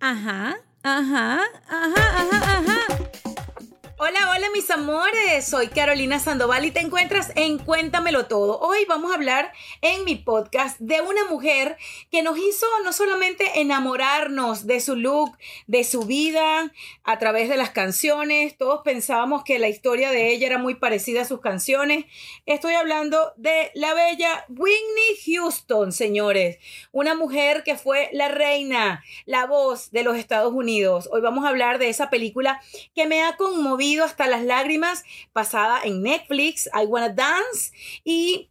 Ajá, ajá, ajá, ajá, ajá. Hola, hola mis amores, soy Carolina Sandoval y te encuentras en Cuéntamelo Todo. Hoy vamos a hablar en mi podcast de una mujer que nos hizo no solamente enamorarnos de su look, de su vida a través de las canciones, todos pensábamos que la historia de ella era muy parecida a sus canciones. Estoy hablando de la bella Whitney Houston, señores, una mujer que fue la reina, la voz de los Estados Unidos. Hoy vamos a hablar de esa película que me ha conmovido hasta las lágrimas, pasada en Netflix, I Wanna Dance, y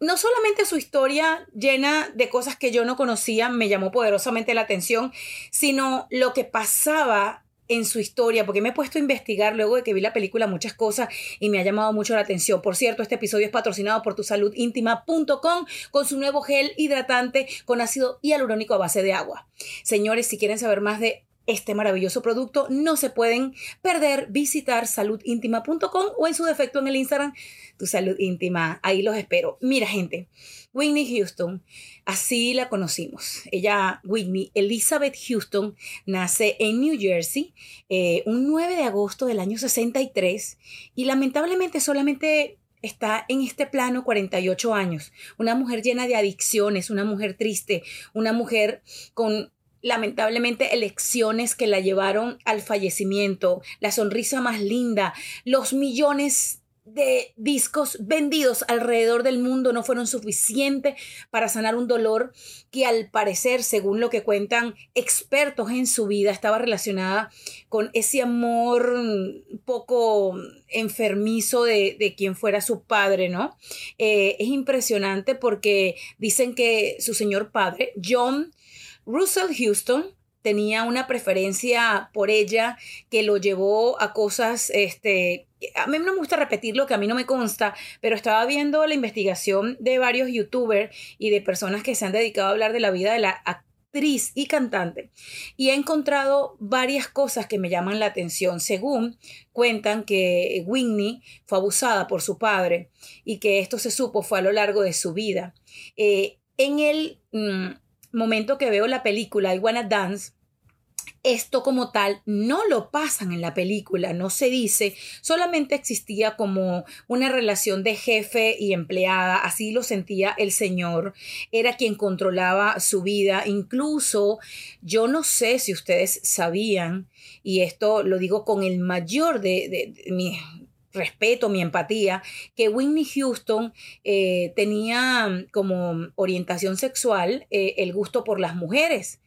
no solamente su historia llena de cosas que yo no conocía me llamó poderosamente la atención, sino lo que pasaba en su historia, porque me he puesto a investigar luego de que vi la película muchas cosas y me ha llamado mucho la atención. Por cierto, este episodio es patrocinado por tusaludintima.com con su nuevo gel hidratante con ácido hialurónico a base de agua. Señores, si quieren saber más de este maravilloso producto. No se pueden perder visitar saludintima.com o en su defecto en el Instagram, tu salud íntima. Ahí los espero. Mira, gente, Whitney Houston, así la conocimos. Ella, Whitney Elizabeth Houston, nace en New Jersey eh, un 9 de agosto del año 63 y lamentablemente solamente está en este plano 48 años. Una mujer llena de adicciones, una mujer triste, una mujer con lamentablemente elecciones que la llevaron al fallecimiento, la sonrisa más linda, los millones de discos vendidos alrededor del mundo no fueron suficientes para sanar un dolor que al parecer, según lo que cuentan expertos en su vida, estaba relacionada con ese amor poco enfermizo de, quien fuera su padre, ¿no? Eh, es impresionante porque dicen que su señor padre, John Russell Houston tenía una preferencia por ella que lo llevó a cosas, este, a mí no me gusta repetir lo que a mí no me consta, pero estaba viendo la investigación de varios youtubers y de personas que se han dedicado a hablar de la vida de la actriz y cantante y he encontrado varias cosas que me llaman la atención. Según cuentan que Whitney fue abusada por su padre y que esto se supo fue a lo largo de su vida. Eh, en el... Mm, momento que veo la película I Wanna Dance, esto como tal no lo pasan en la película, no se dice, solamente existía como una relación de jefe y empleada, así lo sentía el señor, era quien controlaba su vida, incluso yo no sé si ustedes sabían, y esto lo digo con el mayor de, mi, respeto, mi empatía, que Whitney Houston eh, tenía como orientación sexual eh, el gusto por las mujeres.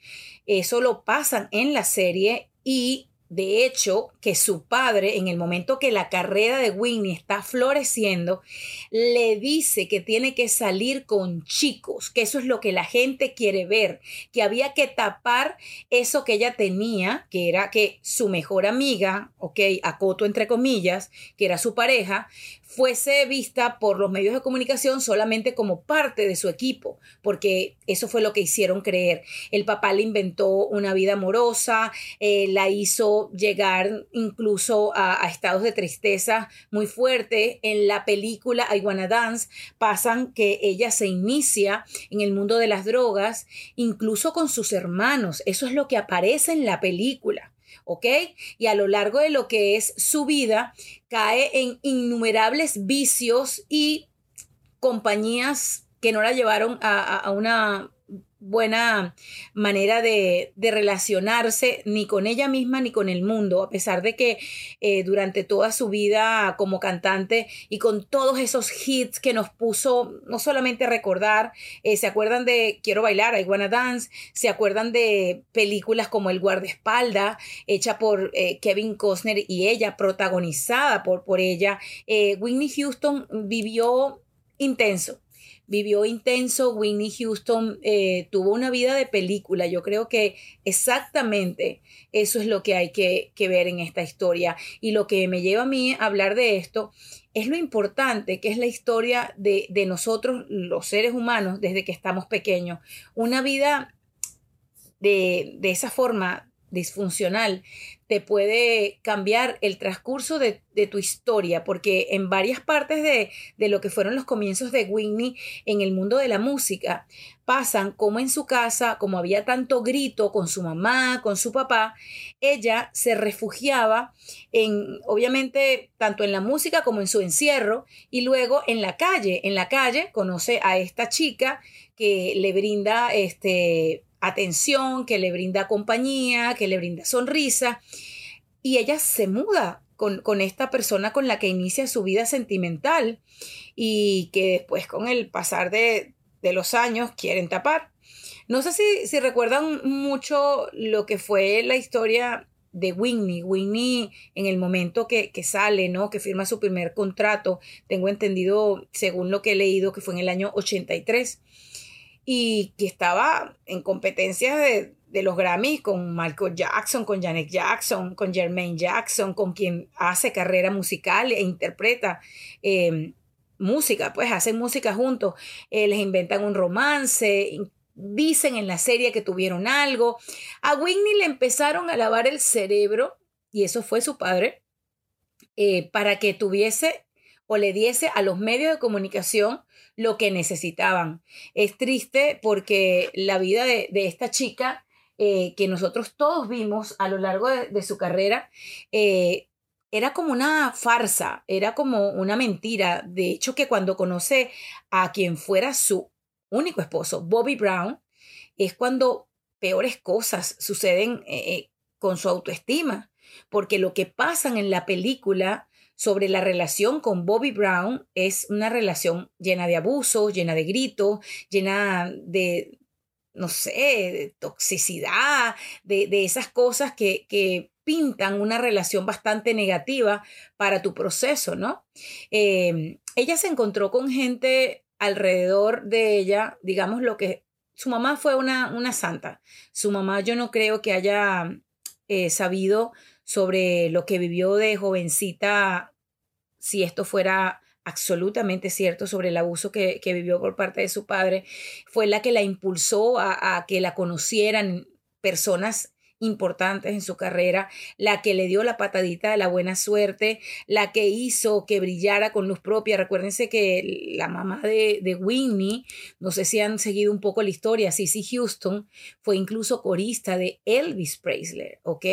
Eso lo pasan en la serie y de hecho, que su padre, en el momento que la carrera de Winnie está floreciendo, le dice que tiene que salir con chicos, que eso es lo que la gente quiere ver, que había que tapar eso que ella tenía, que era que su mejor amiga, ok, acoto entre comillas, que era su pareja, fuese vista por los medios de comunicación solamente como parte de su equipo, porque eso fue lo que hicieron creer. El papá le inventó una vida amorosa, eh, la hizo llegar incluso a, estados de tristeza muy fuerte. En la película I Wanna Dance pasan que ella se inicia en el mundo de las drogas, incluso con sus hermanos. Eso es lo que aparece en la película. ¿Ok? Y a lo largo de lo que es su vida, cae en innumerables vicios y compañías que no la llevaron a, a una buena manera de, relacionarse ni con ella misma ni con el mundo, a pesar de que eh, durante toda su vida como cantante y con todos esos hits que nos puso, no solamente recordar, eh, se acuerdan de Quiero bailar, I Wanna Dance, se acuerdan de películas como El guardaespalda, hecha por eh, Kevin Costner y ella, protagonizada por, por ella. Whitney Houston vivió intenso vivió intenso. Whitney Houston eh, tuvo una vida de película. Yo creo que exactamente eso es lo que hay que, ver en esta historia. Y lo que me lleva a mí a hablar de esto es lo importante que es la historia de, de nosotros, los seres humanos, desde que estamos pequeños. Una vida de, de esa forma disfuncional te puede cambiar el transcurso de, tu historia, porque en varias partes de, de, lo que fueron los comienzos de Whitney en el mundo de la música, pasan como en su casa, como había tanto grito con su mamá, con su papá, ella se refugiaba en, obviamente, tanto en la música como en su encierro, y luego en la calle, en la calle conoce a esta chica que le brinda este atención, que le brinda compañía, que le brinda sonrisa. Y ella se muda con, con, esta persona con la que inicia su vida sentimental y que después con el pasar de, de los años quieren tapar. No sé si, si, recuerdan mucho lo que fue la historia de Whitney. Whitney en el momento que, que, sale, ¿no? Que firma su primer contrato, tengo entendido, según lo que he leído, que fue en el año 83 y que estaba en competencias de, los Grammys con Michael Jackson, con Janet Jackson, con Jermaine Jackson, con quien hace carrera musical e interpreta em, música, pues hacen música juntos, eh, les inventan un romance, dicen en la serie que tuvieron algo. A Whitney le empezaron a lavar el cerebro, y eso fue su padre, eh, para que tuviese o le diese a los medios de comunicación lo que necesitaban. Es triste porque la vida de, esta chica, eh, que nosotros todos vimos a lo largo de, su carrera, eh, era como una farsa, era como una mentira. De hecho, que cuando conoce a quien fuera su único esposo, Bobby Brown, es cuando peores cosas suceden eh, con su autoestima, porque lo que pasan en la película sobre la relación con Bobby Brown es una relación llena de abuso, llena de gritos, llena de, no sé, de toxicidad, de, esas cosas que, que, pintan una relación bastante negativa para tu proceso, ¿no? Em, ella se encontró con gente alrededor de ella, digamos lo que su mamá fue una, una santa. Su mamá yo no creo que haya eh, sabido sobre lo que vivió de jovencita, si esto fuera absolutamente cierto sobre el abuso que, vivió por parte de su padre, fue la que la impulsó a, a que la conocieran personas importantes en su carrera, la que le dio la patadita de la buena suerte, la que hizo que brillara con luz propia. Recuérdense que la mamá de, de Whitney, no sé si han seguido un poco la historia, Cissy Houston fue incluso corista de Elvis Presley, ¿ok?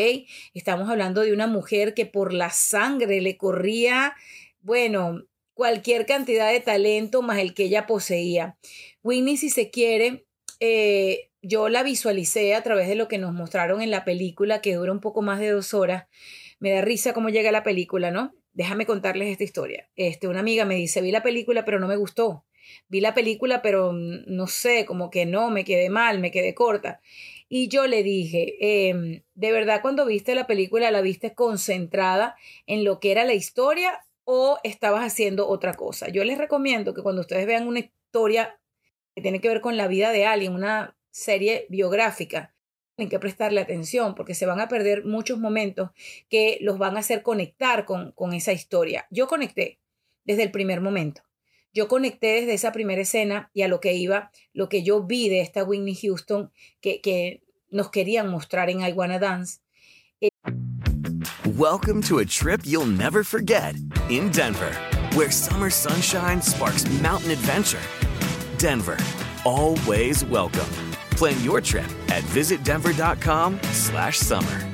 Estamos hablando de una mujer que por la sangre le corría, bueno, cualquier cantidad de talento más el que ella poseía. Whitney, si se quiere, eh, yo la visualicé a través de lo que nos mostraron en la película, que dura un poco más de dos horas. Me da risa cómo llega la película, ¿no? Déjame contarles esta historia. Este, una amiga me dice, vi la película, pero no me gustó. Vi la película, pero no sé, como que no, me quedé mal, me quedé corta. Y yo le dije, em, ¿de verdad cuando viste la película la viste concentrada en lo que era la historia o estabas haciendo otra cosa? Yo les recomiendo que cuando ustedes vean una historia que tiene que ver con la vida de alguien, una serie biográfica, tienen que prestarle atención porque se van a perder muchos momentos que los van a hacer conectar con, con esa historia. Yo conecté desde el primer momento. Yo conecté desde esa primera escena y a lo que iba, lo que yo vi de esta Whitney Houston que, que nos querían mostrar en I Wanna Dance. Welcome to a trip you'll never forget in Denver, where summer sunshine sparks mountain adventure. Denver, always welcome. Plan your trip at visitdenver.com/summer.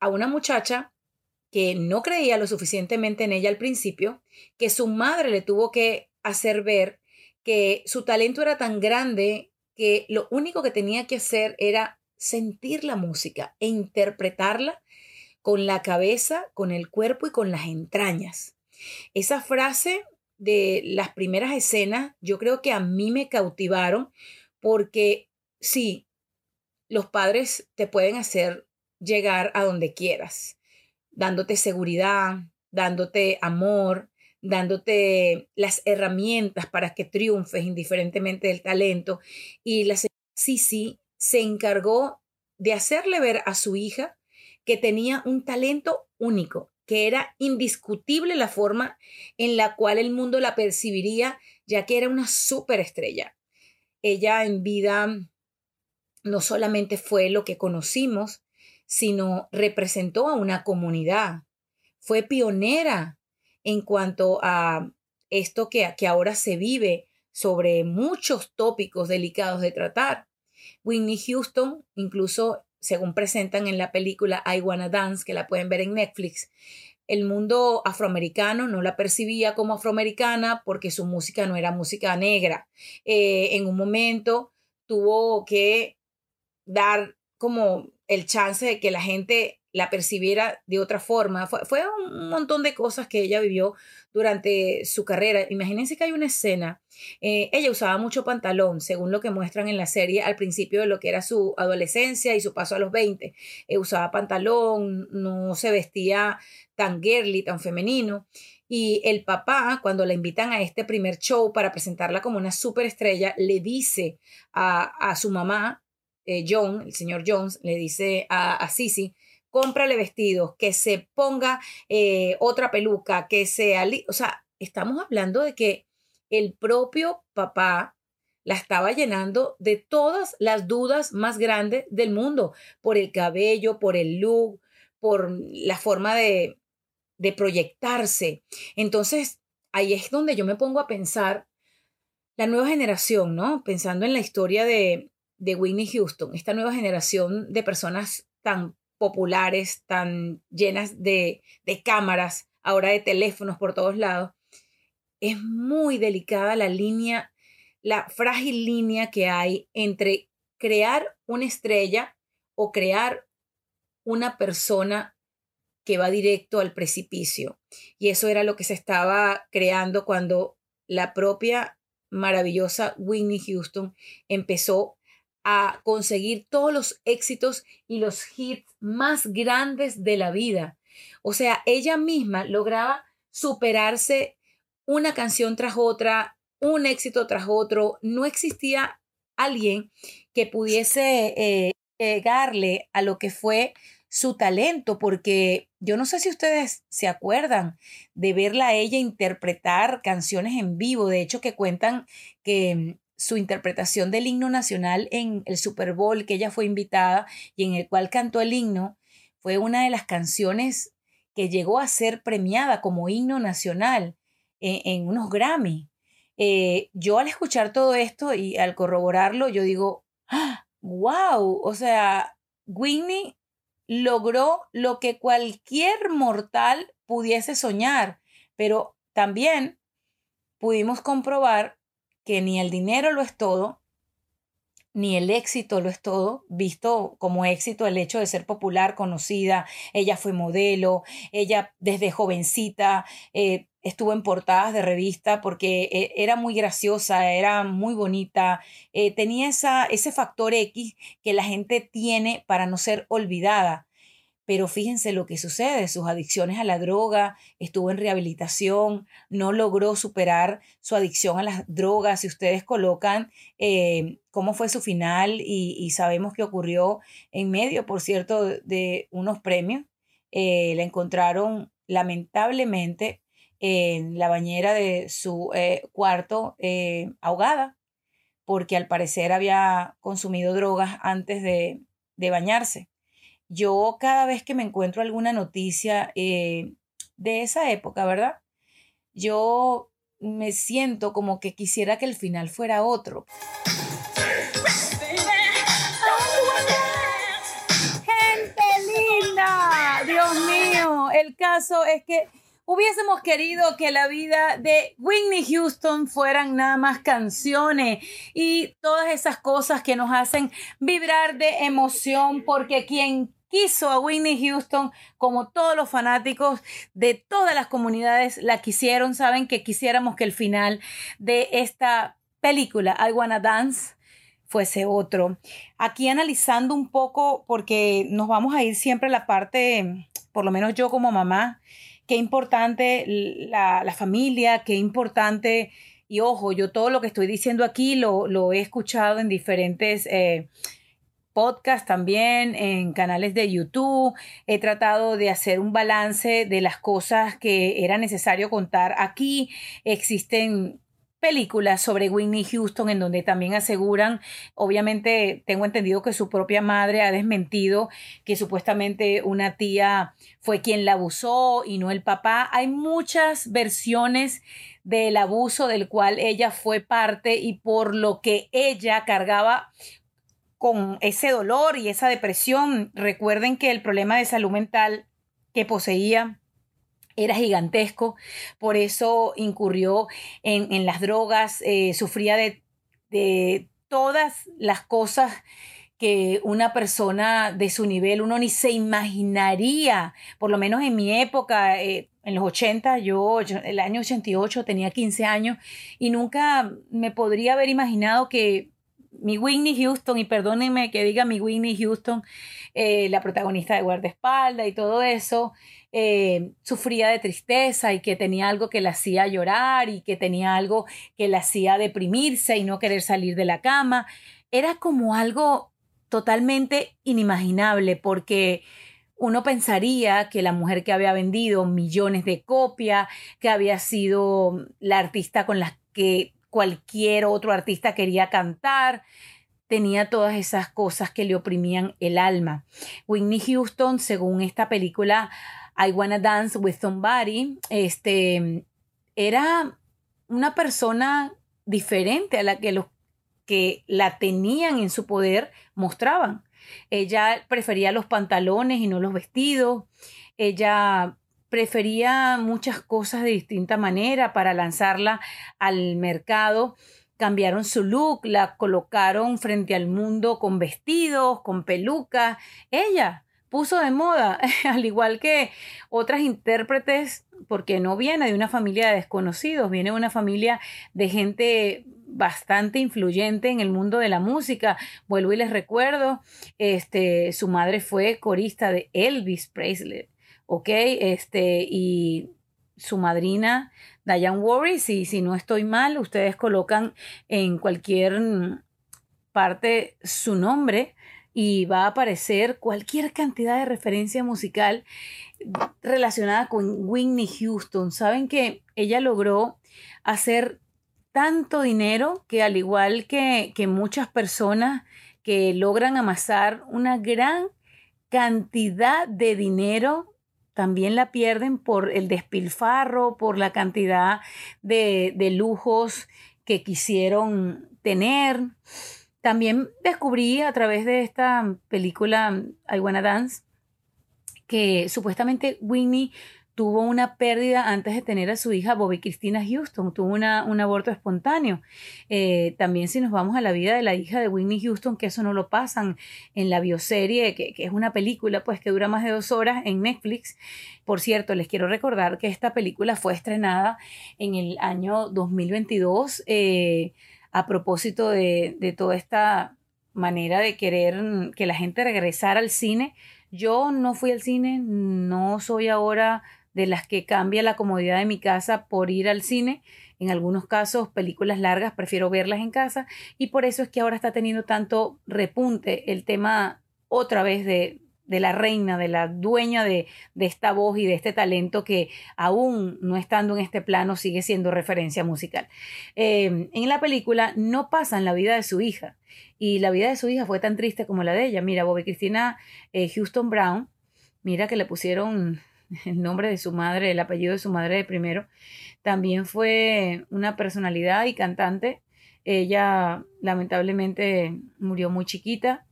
A una muchacha que no creía lo suficientemente en ella al principio, que su madre le tuvo que hacer ver que su talento era tan grande que lo único que tenía que hacer era sentir la música e interpretarla con la cabeza, con el cuerpo y con las entrañas. Esa frase de las primeras escenas yo creo que a mí me cautivaron porque sí, los padres te pueden hacer llegar a donde quieras, dándote seguridad, dándote amor, dándote las herramientas para que triunfes indiferentemente del talento. Y la señora Sisi se encargó de hacerle ver a su hija que tenía un talento único, que era indiscutible la forma en la cual el mundo la percibiría, ya que era una superestrella. Ella en vida no solamente fue lo que conocimos, sino representó a una comunidad. Fue pionera en cuanto a esto que, que ahora se vive sobre muchos tópicos delicados de tratar. Whitney Houston, incluso según presentan en la película I Wanna Dance, que la pueden ver en Netflix, el mundo afroamericano no la percibía como afroamericana porque su música no era música negra. Eh, en un momento tuvo que dar como el chance de que la gente la percibiera de otra forma. Fue, fue, un montón de cosas que ella vivió durante su carrera. Imagínense que hay una escena, eh, ella usaba mucho pantalón, según lo que muestran en la serie al principio de lo que era su adolescencia y su paso a los 20. Eh, usaba pantalón, no se vestía tan girly, tan femenino. Y el papá, cuando la invitan a este primer show para presentarla como una superestrella, le dice a, a su mamá, eh, John, el señor Jones, le dice a, a Sisi, cómprale vestidos, que se ponga eh, otra peluca, que sea, o sea, estamos hablando de que el propio papá la estaba llenando de todas las dudas más grandes del mundo, por el cabello, por el look, por la forma de, de proyectarse. Entonces, ahí es donde yo me pongo a pensar la nueva generación, ¿no? Pensando en la historia de, de Whitney Houston, esta nueva generación de personas tan populares, tan llenas de, de cámaras, ahora de teléfonos por todos lados, es muy delicada la línea, la frágil línea que hay entre crear una estrella o crear una persona que va directo al precipicio. Y eso era lo que se estaba creando cuando la propia maravillosa Whitney Houston empezó a conseguir todos los éxitos y los hits más grandes de la vida. O sea, ella misma lograba superarse una canción tras otra, un éxito tras otro. No existía alguien que pudiese eh, llegarle a lo que fue su talento, porque yo no sé si ustedes se acuerdan de verla a ella interpretar canciones en vivo, de hecho que cuentan que su interpretación del himno nacional en el Super Bowl que ella fue invitada y en el cual cantó el himno, fue una de las canciones que llegó a ser premiada como himno nacional en, unos Grammy. Eh, yo al escuchar todo esto y al corroborarlo, yo digo, wow, ¡Ah! o sea, Whitney logró lo que cualquier mortal pudiese soñar, pero también pudimos comprobar que ni el dinero lo es todo, ni el éxito lo es todo, visto como éxito el hecho de ser popular, conocida, ella fue modelo, ella desde jovencita eh, estuvo en portadas de revista porque eh, era muy graciosa, era muy bonita, eh, tenía esa, ese factor X que la gente tiene para no ser olvidada. Pero fíjense lo que sucede, sus adicciones a la droga, estuvo en rehabilitación, no logró superar su adicción a las drogas. Si ustedes colocan eh, cómo fue su final y, sabemos que ocurrió en medio, por cierto, de unos premios, eh, la encontraron lamentablemente en la bañera de su eh, cuarto ahogada, porque al parecer había consumido drogas antes de bañarse. Yo cada vez que me encuentro alguna noticia eh, de esa época, ¿verdad? Yo me siento como que quisiera que el final fuera otro. Gente linda, Dios mío, el caso es que hubiésemos querido que la vida de Whitney Houston fueran nada más canciones y todas esas cosas que nos hacen vibrar de emoción porque quien quiso a Whitney Houston, como todos los fanáticos de todas las comunidades la quisieron, saben que quisiéramos que el final de esta película, I Wanna Dance, fuese otro. Aquí analizando un poco, porque nos vamos a ir siempre a la parte, por lo menos yo como mamá, qué importante la, familia, qué importante, y ojo, yo todo lo que estoy diciendo aquí lo, lo he escuchado en diferentes... Eh, podcast también, en canales de YouTube. He tratado de hacer un balance de las cosas que era necesario contar aquí. Existen películas sobre Whitney Houston en donde también aseguran, obviamente tengo entendido que su propia madre ha desmentido que supuestamente una tía fue quien la abusó y no el papá. Hay muchas versiones del abuso del cual ella fue parte y por lo que ella cargaba con ese dolor y esa depresión. Recuerden que el problema de salud mental que poseía era gigantesco, por eso incurrió en, las drogas, eh, sufría de, de todas las cosas que una persona de su nivel uno ni se imaginaría, por lo menos en mi época, eh, en los 80, yo, yo, el año 88 tenía 15 años y nunca me podría haber imaginado que mi Whitney Houston, y perdónenme que diga mi Whitney Houston, eh, la protagonista de Guardaespaldas y todo eso, eh, sufría de tristeza y que tenía algo que la hacía llorar y que tenía algo que la hacía deprimirse y no querer salir de la cama. Era como algo totalmente inimaginable porque uno pensaría que la mujer que había vendido millones de copias, que había sido la artista con la que cualquier otro artista quería cantar, tenía todas esas cosas que le oprimían el alma. Whitney Houston, según esta película I Wanna Dance with Somebody, este, era una persona diferente a la que los que la tenían en su poder mostraban. Ella prefería los pantalones y no los vestidos. Ella prefería muchas cosas de distinta manera para lanzarla al mercado. Cambiaron su look, la colocaron frente al mundo con vestidos, con pelucas. Ella puso de moda, al igual que otras intérpretes, porque no viene de una familia de desconocidos, viene de una familia de gente bastante influyente en el mundo de la música. Vuelvo y les recuerdo, este, su madre fue corista de Elvis Presley. ¿Ok? Este, y su madrina, Diane Warris, y si no estoy mal, ustedes colocan en cualquier parte su nombre y va a aparecer cualquier cantidad de referencia musical relacionada con Whitney Houston. Saben que ella logró hacer tanto dinero que al igual que, que muchas personas que logran amasar una gran cantidad de dinero también la pierden por el despilfarro, por la cantidad de, de lujos que quisieron tener. También descubrí a través de esta película I Wanna Dance que supuestamente Winnie tuvo una pérdida antes de tener a su hija Bobby Cristina Houston, tuvo una, un aborto espontáneo. Eh, también si nos vamos a la vida de la hija de Whitney Houston, que eso no lo pasan en la bioserie, que, es una película pues que dura más de dos horas en Netflix. Por cierto, les quiero recordar que esta película fue estrenada en el año 2022 eh, a propósito de, de toda esta manera de querer que la gente regresara al cine. Yo no fui al cine, no soy ahora de las que cambia la comodidad de mi casa por ir al cine. En algunos casos, películas largas, prefiero verlas en casa y por eso es que ahora está teniendo tanto repunte el tema otra vez de, de la reina, de la dueña de, de, esta voz y de este talento que aún no estando en este plano sigue siendo referencia musical. Em, en la película no pasa en la vida de su hija y la vida de su hija fue tan triste como la de ella. Mira, Bobby Cristina eh, Houston Brown, mira que le pusieron el nombre de su madre, el apellido de su madre de primero, también fue una personalidad y cantante. Ella lamentablemente murió muy chiquita,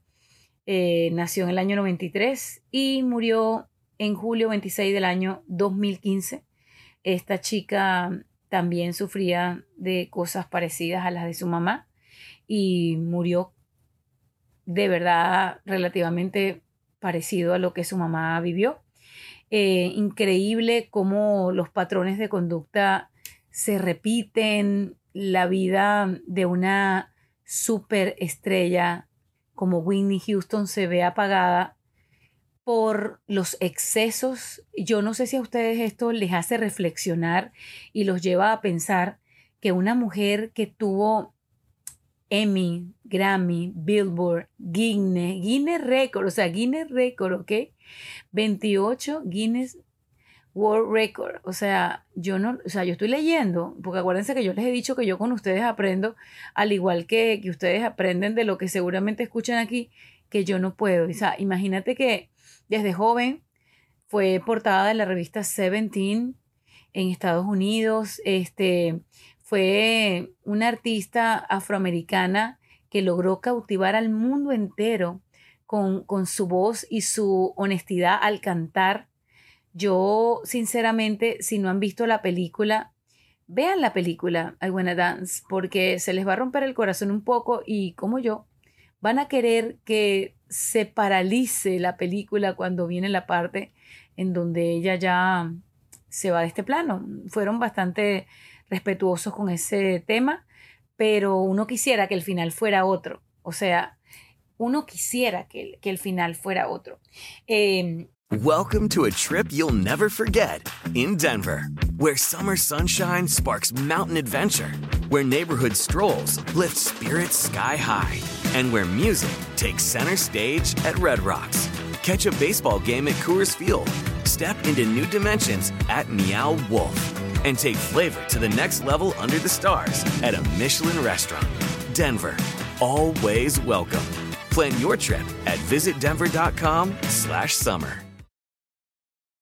eh, nació en el año 93 y murió en julio 26 del año 2015. Esta chica también sufría de cosas parecidas a las de su mamá y murió de verdad relativamente parecido a lo que su mamá vivió. Eh, increíble cómo los patrones de conducta se repiten, la vida de una superestrella como Whitney Houston se ve apagada por los excesos. Yo no sé si a ustedes esto les hace reflexionar y los lleva a pensar que una mujer que tuvo Emmy, Grammy, Billboard, Guinness, Guinness Record, o sea, Guinness Record, ¿ok? 28 Guinness World Record. O sea, yo no, o sea, yo estoy leyendo, porque acuérdense que yo les he dicho que yo con ustedes aprendo, al igual que, que ustedes aprenden de lo que seguramente escuchan aquí, que yo no puedo. O sea, imagínate que desde joven fue portada de la revista Seventeen en Estados Unidos. Este, fue una artista afroamericana que logró cautivar al mundo entero con, con su voz y su honestidad al cantar. Yo, sinceramente, si no han visto la película, vean la película I Wanna Dance, porque se les va a romper el corazón un poco y como yo, van a querer que se paralice la película cuando viene la parte en donde ella ya se va de este plano. Fueron bastante respetuosos con ese tema, pero uno quisiera que el final fuera otro. O sea, uno quisiera que que el final fuera otro. Eh, Welcome to a trip you'll never forget in Denver, where summer sunshine sparks mountain adventure, where neighborhood strolls lift spirits sky high, and where music takes center stage at Red Rocks. Catch a baseball game at Coors Field, step into new dimensions at Meow Wolf, and take flavor to the next level under the stars at a Michelin restaurant. Denver, always welcome. Plan your trip at visitdenver.com/summer.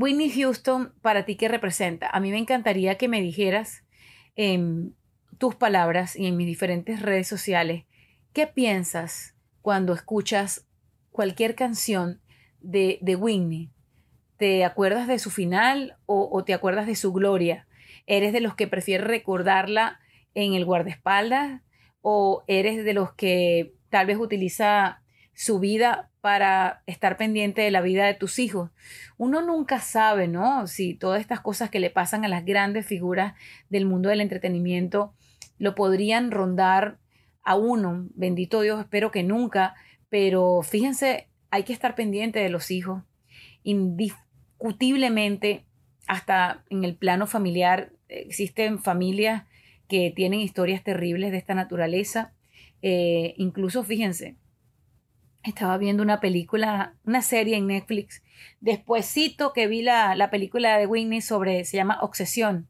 Whitney Houston, para ti, ¿qué representa? A mí me encantaría que me dijeras en tus palabras y en mis diferentes redes sociales, ¿qué piensas cuando escuchas cualquier canción de, de Whitney? ¿Te acuerdas de su final o, o te acuerdas de su gloria? ¿Eres de los que prefiere recordarla en el guardaespaldas o eres de los que tal vez utiliza su vida para estar pendiente de la vida de tus hijos. Uno nunca sabe, ¿no? Si todas estas cosas que le pasan a las grandes figuras del mundo del entretenimiento lo podrían rondar a uno. Bendito Dios, espero que nunca, pero fíjense, hay que estar pendiente de los hijos. Indiscutiblemente, hasta en el plano familiar, existen familias que tienen historias terribles de esta naturaleza. Eh, incluso, fíjense, estaba viendo una película, una serie en Netflix, despuésito que vi la, la película de Whitney sobre, se llama Obsesión.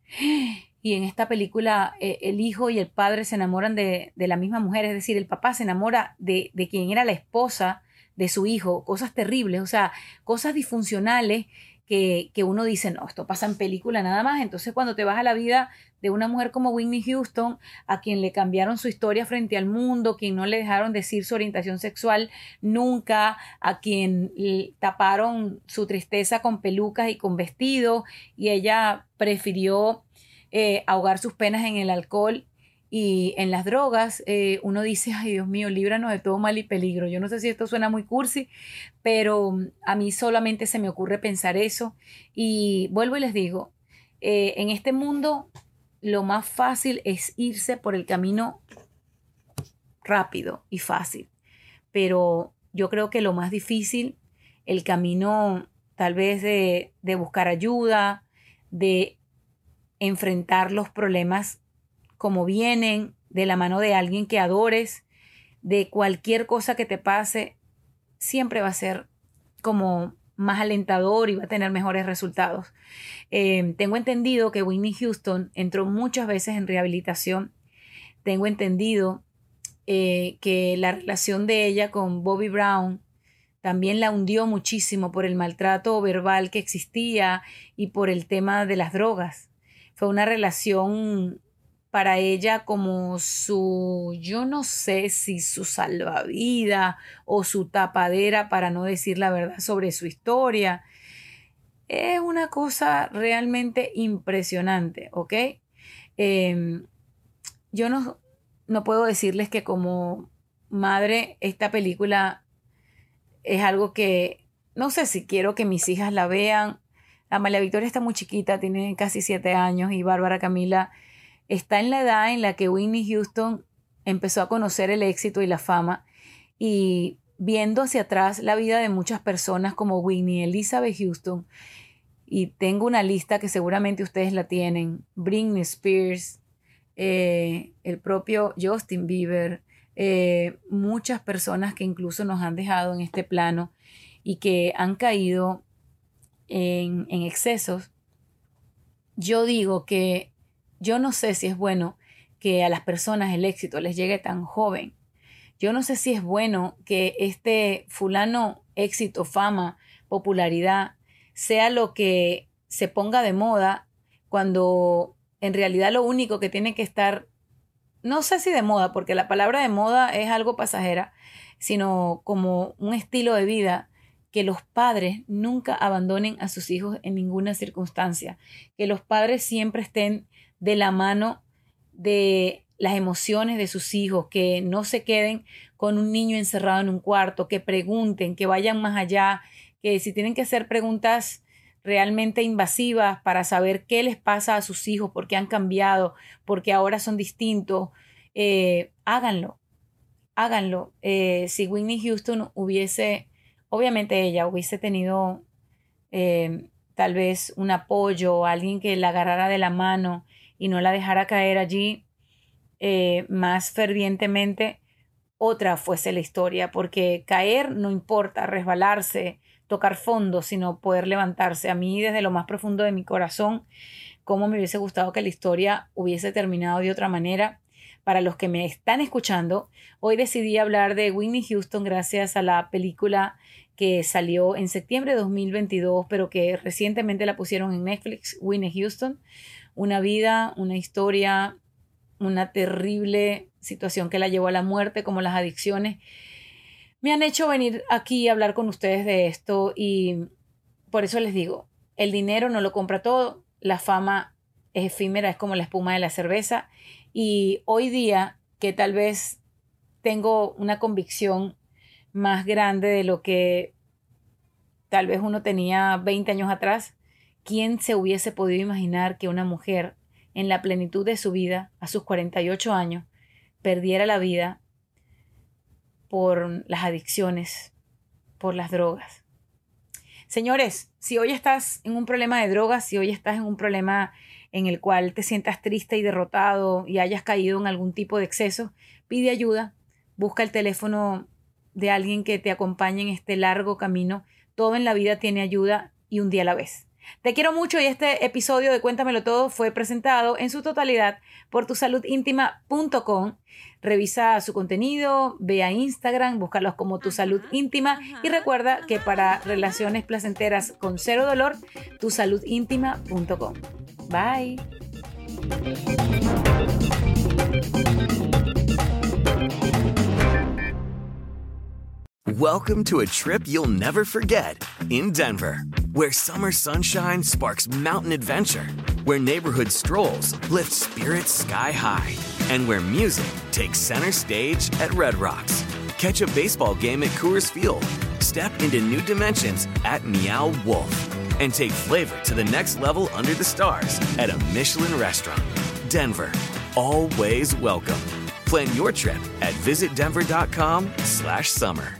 Y en esta película eh, el hijo y el padre se enamoran de, de, la misma mujer, es decir, el papá se enamora de, de quien era la esposa de su hijo, cosas terribles, o sea, cosas disfuncionales que, uno dice, no, esto pasa en película nada más. Entonces, cuando te vas a la vida de una mujer como Whitney Houston, a quien le cambiaron su historia frente al mundo, quien no le dejaron decir su orientación sexual nunca, a quien taparon su tristeza con pelucas y con vestidos, y ella prefirió eh, ahogar sus penas en el alcohol Y en las drogas, eh, uno dice, ay Dios mío, líbranos de todo mal y peligro. Yo no sé si esto suena muy cursi, pero mm, a mí solamente se me ocurre pensar eso. Y vuelvo y les digo, eh, en este mundo lo más fácil es irse por el camino rápido y fácil. Pero yo creo que lo más difícil, el camino tal vez de, de buscar ayuda, de enfrentar los problemas como vienen, de la mano de alguien que adores, de cualquier cosa que te pase, siempre va a ser como más alentador y va a tener mejores resultados. Eh, tengo entendido que Whitney Houston entró muchas veces en rehabilitación. Tengo entendido eh, que la relación de ella con Bobby Brown también la hundió muchísimo por el maltrato verbal que existía y por el tema de las drogas. Fue una relación para ella como su, yo no sé si su salvavidas o su tapadera para no decir la verdad sobre su historia. Es una cosa realmente impresionante, ¿ok? Em, yo no, no puedo decirles que como madre esta película es algo que no sé si quiero que mis hijas la vean. Amalia Victoria está muy chiquita, tiene casi siete años y Bárbara Camila está en la edad en la que Whitney Houston empezó a conocer el éxito y la fama y viendo hacia atrás la vida de muchas personas como Whitney Elizabeth Houston y tengo una lista que seguramente ustedes la tienen, Britney Spears, eh, el propio Justin Bieber, eh, muchas personas que incluso nos han dejado en este plano y que han caído en, en excesos. Yo digo que yo no sé si es bueno que a las personas el éxito les llegue tan joven. Yo no sé si es bueno que este fulano éxito, fama, popularidad sea lo que se ponga de moda cuando en realidad lo único que tiene que estar, no sé si de moda, porque la palabra de moda es algo pasajera, sino como un estilo de vida que los padres nunca abandonen a sus hijos en ninguna circunstancia, que los padres siempre estén de la mano de las emociones de sus hijos, que no se queden con un niño encerrado en un cuarto, que pregunten, que vayan más allá, que si tienen que hacer preguntas realmente invasivas para saber qué les pasa a sus hijos, por qué han cambiado, por qué ahora son distintos, eh, háganlo, háganlo. Eh, si Whitney Houston hubiese, obviamente ella hubiese tenido eh, tal vez un apoyo, alguien que la agarrara de la mano y no la dejara caer allí eh, más fervientemente, otra fuese la historia, porque caer no importa, resbalarse, tocar fondo, sino poder levantarse. A mí desde lo más profundo de mi corazón, cómo me hubiese gustado que la historia hubiese terminado de otra manera. Para los que me están escuchando, hoy decidí hablar de Whitney Houston gracias a la película que salió en septiembre de 2022, pero que recientemente la pusieron en Netflix, Whitney Houston una vida, una historia, una terrible situación que la llevó a la muerte, como las adicciones, me han hecho venir aquí a hablar con ustedes de esto y por eso les digo, el dinero no lo compra todo, la fama es efímera, es como la espuma de la cerveza. Y hoy día que tal vez tengo una convicción más grande de lo que tal vez uno tenía 20 años atrás, ¿Quién se hubiese podido imaginar que una mujer en la plenitud de su vida, a sus 48 años, perdiera la vida por las adicciones, por las drogas? Señores, si hoy estás en un problema de drogas, si hoy estás en un problema en el cual te sientas triste y derrotado y hayas caído en algún tipo de exceso, pide ayuda, busca el teléfono de alguien que te acompañe en este largo camino. Todo en la vida tiene ayuda y un día a la vez. Te quiero mucho y este episodio de Cuéntamelo Todo fue presentado en su totalidad por tusaludíntima.com. Revisa su contenido, ve a Instagram, búscalos como Tu Salud Íntima y recuerda que para relaciones placenteras con cero dolor, tusaludíntima.com. Bye. Welcome to a trip you'll never forget in Denver, where summer sunshine sparks mountain adventure, where neighborhood strolls lift spirits sky high and where music takes center stage at Red Rocks. Catch a baseball game at Coors Field. Step into new dimensions at Meow Wolf. And take flavor to the next level under the stars at a Michelin restaurant. Denver, always welcome. Plan your trip at visitdenver.com slash summer.